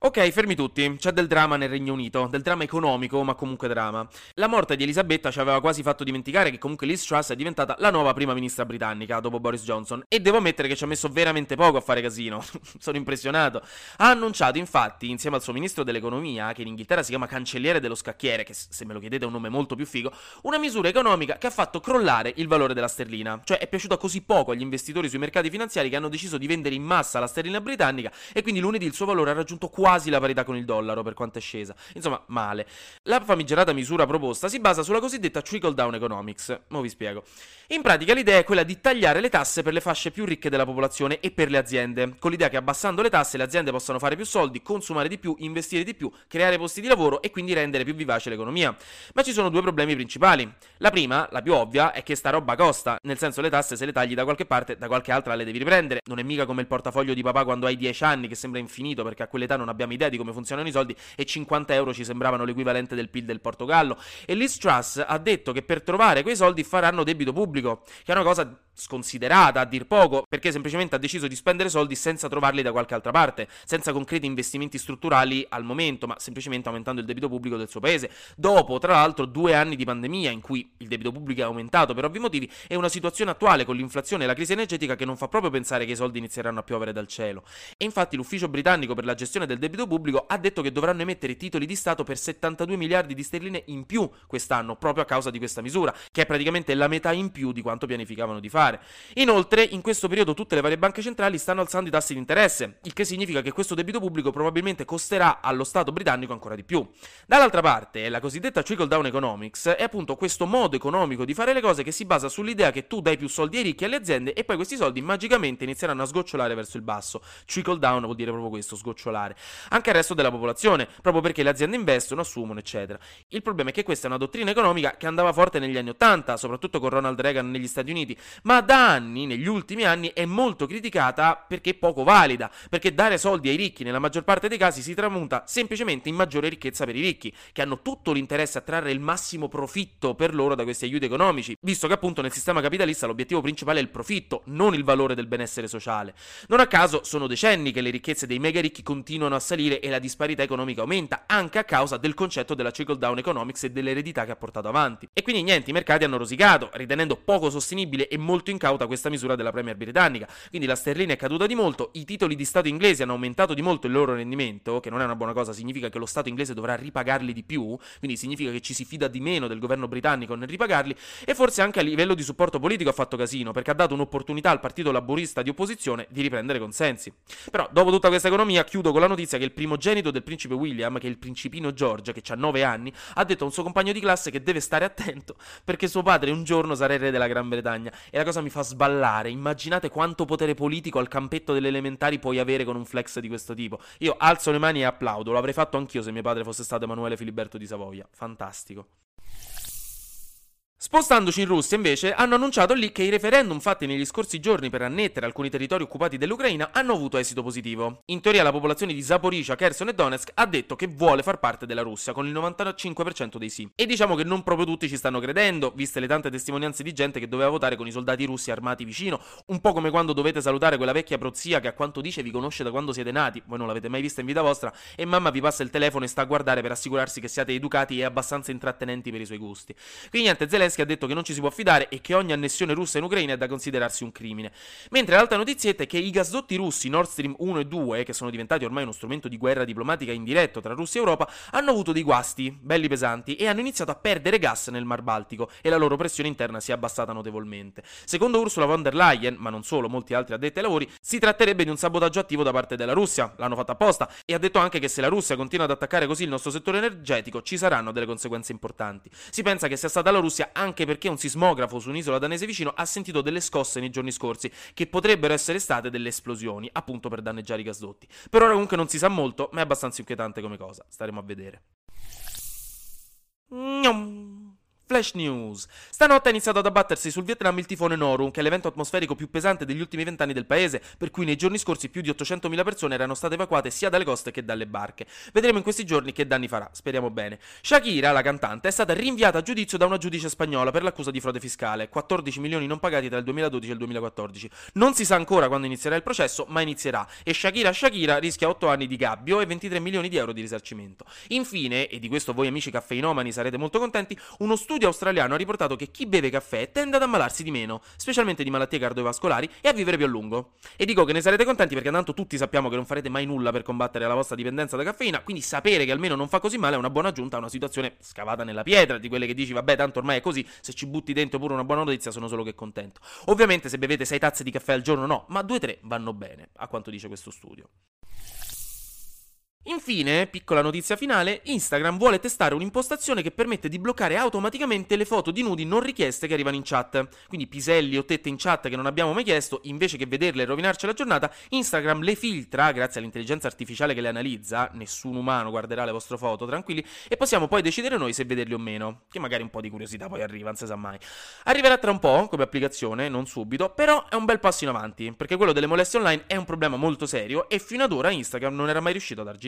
Ok, fermi tutti. C'è del dramma nel Regno Unito, del dramma economico, ma comunque dramma. La morte di Elisabetta ci aveva quasi fatto dimenticare che comunque Liz Truss è diventata la nuova prima ministra britannica dopo Boris Johnson e devo ammettere che ci ha messo veramente poco a fare casino. Sono impressionato. Ha annunciato infatti, insieme al suo ministro dell'economia, che in Inghilterra si chiama cancelliere dello scacchiere, che se me lo chiedete è un nome molto più figo, una misura economica che ha fatto crollare il valore della sterlina. Cioè è piaciuta così poco agli investitori sui mercati finanziari che hanno deciso di vendere in massa la sterlina britannica e quindi lunedì il suo valore ha raggiunto quasi quasi la parità con il dollaro per quanto è scesa. Insomma, male. La famigerata misura proposta si basa sulla cosiddetta trickle down economics. Mo vi spiego. In pratica l'idea è quella di tagliare le tasse per le fasce più ricche della popolazione e per le aziende, con l'idea che abbassando le tasse le aziende possano fare più soldi, consumare di più, investire di più, creare posti di lavoro e quindi rendere più vivace l'economia. Ma ci sono due problemi principali. La prima, la più ovvia, è che sta roba costa, nel senso le tasse se le tagli da qualche parte, da qualche altra le devi riprendere. Non è mica come il portafoglio di papà quando hai 10 anni che sembra infinito perché a quell'età non abbiamo idea di come funzionano i soldi e 50 euro ci sembravano l'equivalente del PIL del Portogallo. E Liz Truss ha detto che per trovare quei soldi faranno debito pubblico, che è una cosa sconsiderata a dir poco, perché semplicemente ha deciso di spendere soldi senza trovarli da qualche altra parte, senza concreti investimenti strutturali al momento, ma semplicemente aumentando il debito pubblico del suo paese. Dopo, tra l'altro, due anni di pandemia in cui il debito pubblico è aumentato per ovvi motivi e una situazione attuale con l'inflazione e la crisi energetica che non fa proprio pensare che i soldi inizieranno a piovere dal cielo. E infatti l'ufficio britannico per la gestione del debito pubblico ha detto che dovranno emettere titoli di Stato per 72 miliardi di sterline in più quest'anno, proprio a causa di questa misura, che è praticamente la metà in più di quanto pianificavano di fare fare. Inoltre, in questo periodo tutte le varie banche centrali stanno alzando i tassi di interesse, il che significa che questo debito pubblico probabilmente costerà allo Stato britannico ancora di più. Dall'altra parte, la cosiddetta trickle down economics è appunto questo modo economico di fare le cose che si basa sull'idea che tu dai più soldi ai ricchi e alle aziende e poi questi soldi magicamente inizieranno a sgocciolare verso il basso. Trickle down vuol dire proprio questo, sgocciolare. Anche al resto della popolazione, proprio perché le aziende investono, assumono, eccetera. Il problema è che questa è una dottrina economica che andava forte negli anni 80, soprattutto con Ronald Reagan negli Stati Uniti, ma da anni, negli ultimi anni, è molto criticata perché poco valida, perché dare soldi ai ricchi nella maggior parte dei casi si tramuta semplicemente in maggiore ricchezza per i ricchi, che hanno tutto l'interesse a trarre il massimo profitto per loro da questi aiuti economici, visto che appunto nel sistema capitalista l'obiettivo principale è il profitto, non il valore del benessere sociale. Non a caso sono decenni che le ricchezze dei mega ricchi continuano a salire e la disparità economica aumenta, anche a causa del concetto della trickle down economics e dell'eredità che ha portato avanti. E quindi niente, i mercati hanno rosicato, ritenendo poco sostenibile e molto incauta questa misura della Premier britannica. Quindi la sterlina è caduta di molto, i titoli di Stato inglesi hanno aumentato di molto il loro rendimento, che non è una buona cosa, significa che lo Stato inglese dovrà ripagarli di più, quindi significa che ci si fida di meno del governo britannico nel ripagarli, e forse anche a livello di supporto politico ha fatto casino, perché ha dato un'opportunità al partito laburista di opposizione di riprendere consensi. Però, dopo tutta questa economia, chiudo con la notizia che il primogenito del principe William, che è il principino George, che ha 9 anni, ha detto a un suo compagno di classe che deve stare attento, perché suo padre un giorno sarà il re della Gran Bretagna, e la cosa mi fa sballare. Immaginate quanto potere politico al campetto delle elementari puoi avere con un flex di questo tipo. Io alzo le mani e applaudo. Lo avrei fatto anch'io se mio padre fosse stato Emanuele Filiberto di Savoia. Fantastico. Spostandoci in Russia, invece, hanno annunciato lì che i referendum fatti negli scorsi giorni per annettere alcuni territori occupati dell'Ucraina hanno avuto esito positivo. In teoria la popolazione di Zaporizhia, Kherson e Donetsk ha detto che vuole far parte della Russia, con il 95% dei sì. E diciamo che non proprio tutti ci stanno credendo, viste le tante testimonianze di gente che doveva votare con i soldati russi armati vicino, un po' come quando dovete salutare quella vecchia prozia che a quanto dice vi conosce da quando siete nati, voi non l'avete mai vista in vita vostra, e mamma vi passa il telefono e sta a guardare per assicurarsi che siate educati e abbastanza intrattenenti per i suoi gusti. Quindi niente, Zelensky Zelensky ha detto che non ci si può fidare e che ogni annessione russa in Ucraina è da considerarsi un crimine. Mentre l'altra notizietta è che i gasdotti russi Nord Stream 1 e 2, che sono diventati ormai uno strumento di guerra diplomatica indiretto tra Russia e Europa, hanno avuto dei guasti, belli pesanti, e hanno iniziato a perdere gas nel Mar Baltico e la loro pressione interna si è abbassata notevolmente. Secondo Ursula von der Leyen, ma non solo, molti altri addetti ai lavori, si tratterebbe di un sabotaggio attivo da parte della Russia, l'hanno fatto apposta, e ha detto anche che se la Russia continua ad attaccare così il nostro settore energetico ci saranno delle conseguenze importanti. Si pensa che sia stata la Russia anche perché un sismografo su un'isola danese vicino ha sentito delle scosse nei giorni scorsi, che potrebbero essere state delle esplosioni, appunto per danneggiare i gasdotti. Per ora comunque non si sa molto, ma è abbastanza inquietante come cosa, staremo a vedere. Flash News. Stanotte ha iniziato ad abbattersi sul Vietnam il tifone Noru, che è l'evento atmosferico più pesante degli ultimi vent'anni del paese, per cui nei giorni scorsi più di 800.000 persone erano state evacuate sia dalle coste che dalle barche. Vedremo in questi giorni che danni farà, speriamo bene. Shakira, la cantante, è stata rinviata a giudizio da una giudice spagnola per l'accusa di frode fiscale, 14 milioni non pagati tra il 2012 e il 2014. Non si sa ancora quando inizierà il processo, ma inizierà e Shakira Shakira rischia 8 anni di gabbio e 23 milioni di euro di risarcimento. Infine, e di questo voi amici caffeinomani sarete molto contenti, uno studio australiano ha riportato che chi beve caffè tende ad ammalarsi di meno, specialmente di malattie cardiovascolari, e a vivere più a lungo. E dico che ne sarete contenti perché tanto tutti sappiamo che non farete mai nulla per combattere la vostra dipendenza da caffeina, quindi sapere che almeno non fa così male è una buona aggiunta a una situazione scavata nella pietra, di quelle che dici vabbè tanto ormai è così, se ci butti dentro pure una buona notizia sono solo che contento. Ovviamente se bevete 6 tazze di caffè al giorno no, ma 2-3 vanno bene, a quanto dice questo studio. Infine, piccola notizia finale, Instagram vuole testare un'impostazione che permette di bloccare automaticamente le foto di nudi non richieste che arrivano in chat. Quindi piselli o tette in chat che non abbiamo mai chiesto, invece che vederle e rovinarci la giornata, Instagram le filtra grazie all'intelligenza artificiale che le analizza, nessun umano guarderà le vostre foto, tranquilli, e possiamo poi decidere noi se vederle o meno, che magari un po' di curiosità poi arriva, non si sa mai. Arriverà tra un po' come applicazione, non subito, però è un bel passo in avanti, perché quello delle molestie online è un problema molto serio e fino ad ora Instagram non era mai riuscito ad arginarlo